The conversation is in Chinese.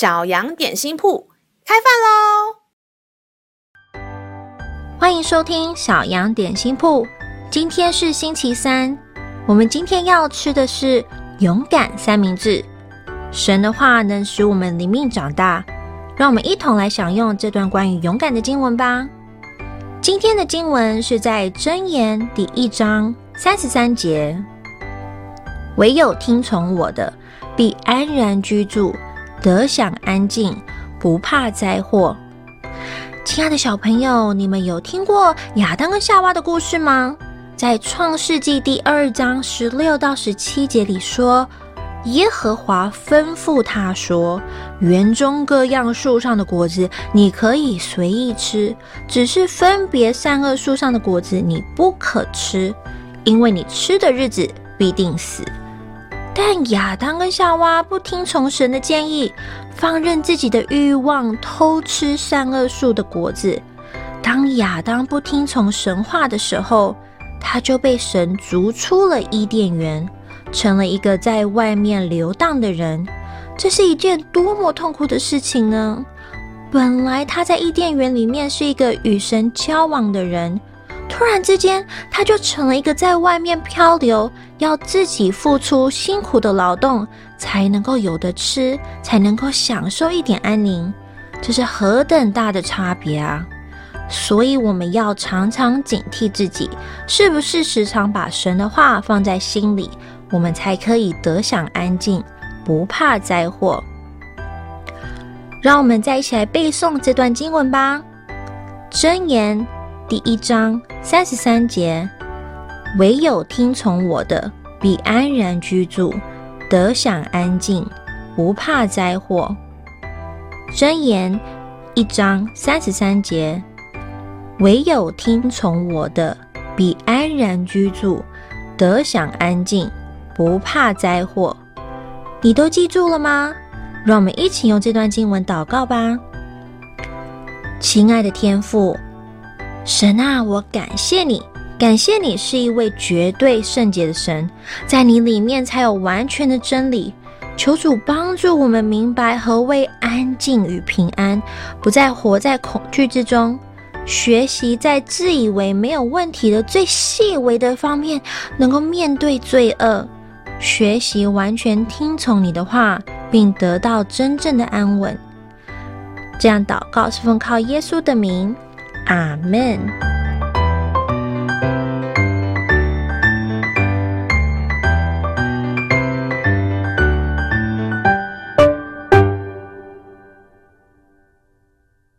小羊点心铺开饭喽！欢迎收听小羊点心铺。今天是星期三，我们今天要吃的是勇敢三明治。神的话能使我们灵命长大，让我们一同来享用这段关于勇敢的经文吧。今天的经文是在箴言第一章三十三节。唯有听从我的，必安然居住，得享安静，不怕灾祸。亲爱的小朋友，你们有听过亚当跟夏娃的故事吗？在创世纪第二章十六到十七节里说，耶和华吩咐他说：“园中各样树上的果子你可以随意吃，只是分别善恶树上的果子你不可吃，因为你吃的日子必定死。”但亚当跟夏娃不听从神的建议，放任自己的欲望偷吃善恶树的果子。当亚当不听从神话的时候，他就被神逐出了伊甸园，成了一个在外面流荡的人。这是一件多么痛苦的事情呢？本来他在伊甸园里面是一个与神交往的人。突然之间，他就成了一个在外面漂流，要自己付出辛苦的劳动，才能够有的吃，才能够享受一点安宁。这是何等大的差别啊！所以我们要常常警惕自己，是不是时常把神的话放在心里，我们才可以得享安静，不怕灾祸。让我们再一起来背诵这段经文吧，《箴言》第一章。三十三节，唯有听从我的，必安然居住，得享安静，不怕灾祸。箴言一章三十三节，唯有听从我的，必安然居住，得享安静，不怕灾祸。你都记住了吗？让我们一起用这段经文祷告吧。亲爱的天父。神啊，我感谢你，感谢你是一位绝对圣洁的神，在你里面才有完全的真理。求主帮助我们明白何谓安静与平安，不再活在恐惧之中，学习在自以为没有问题的最细微的方面，能够面对罪恶，学习完全听从你的话，并得到真正的安稳。这样祷告是奉靠耶稣的名。Amen.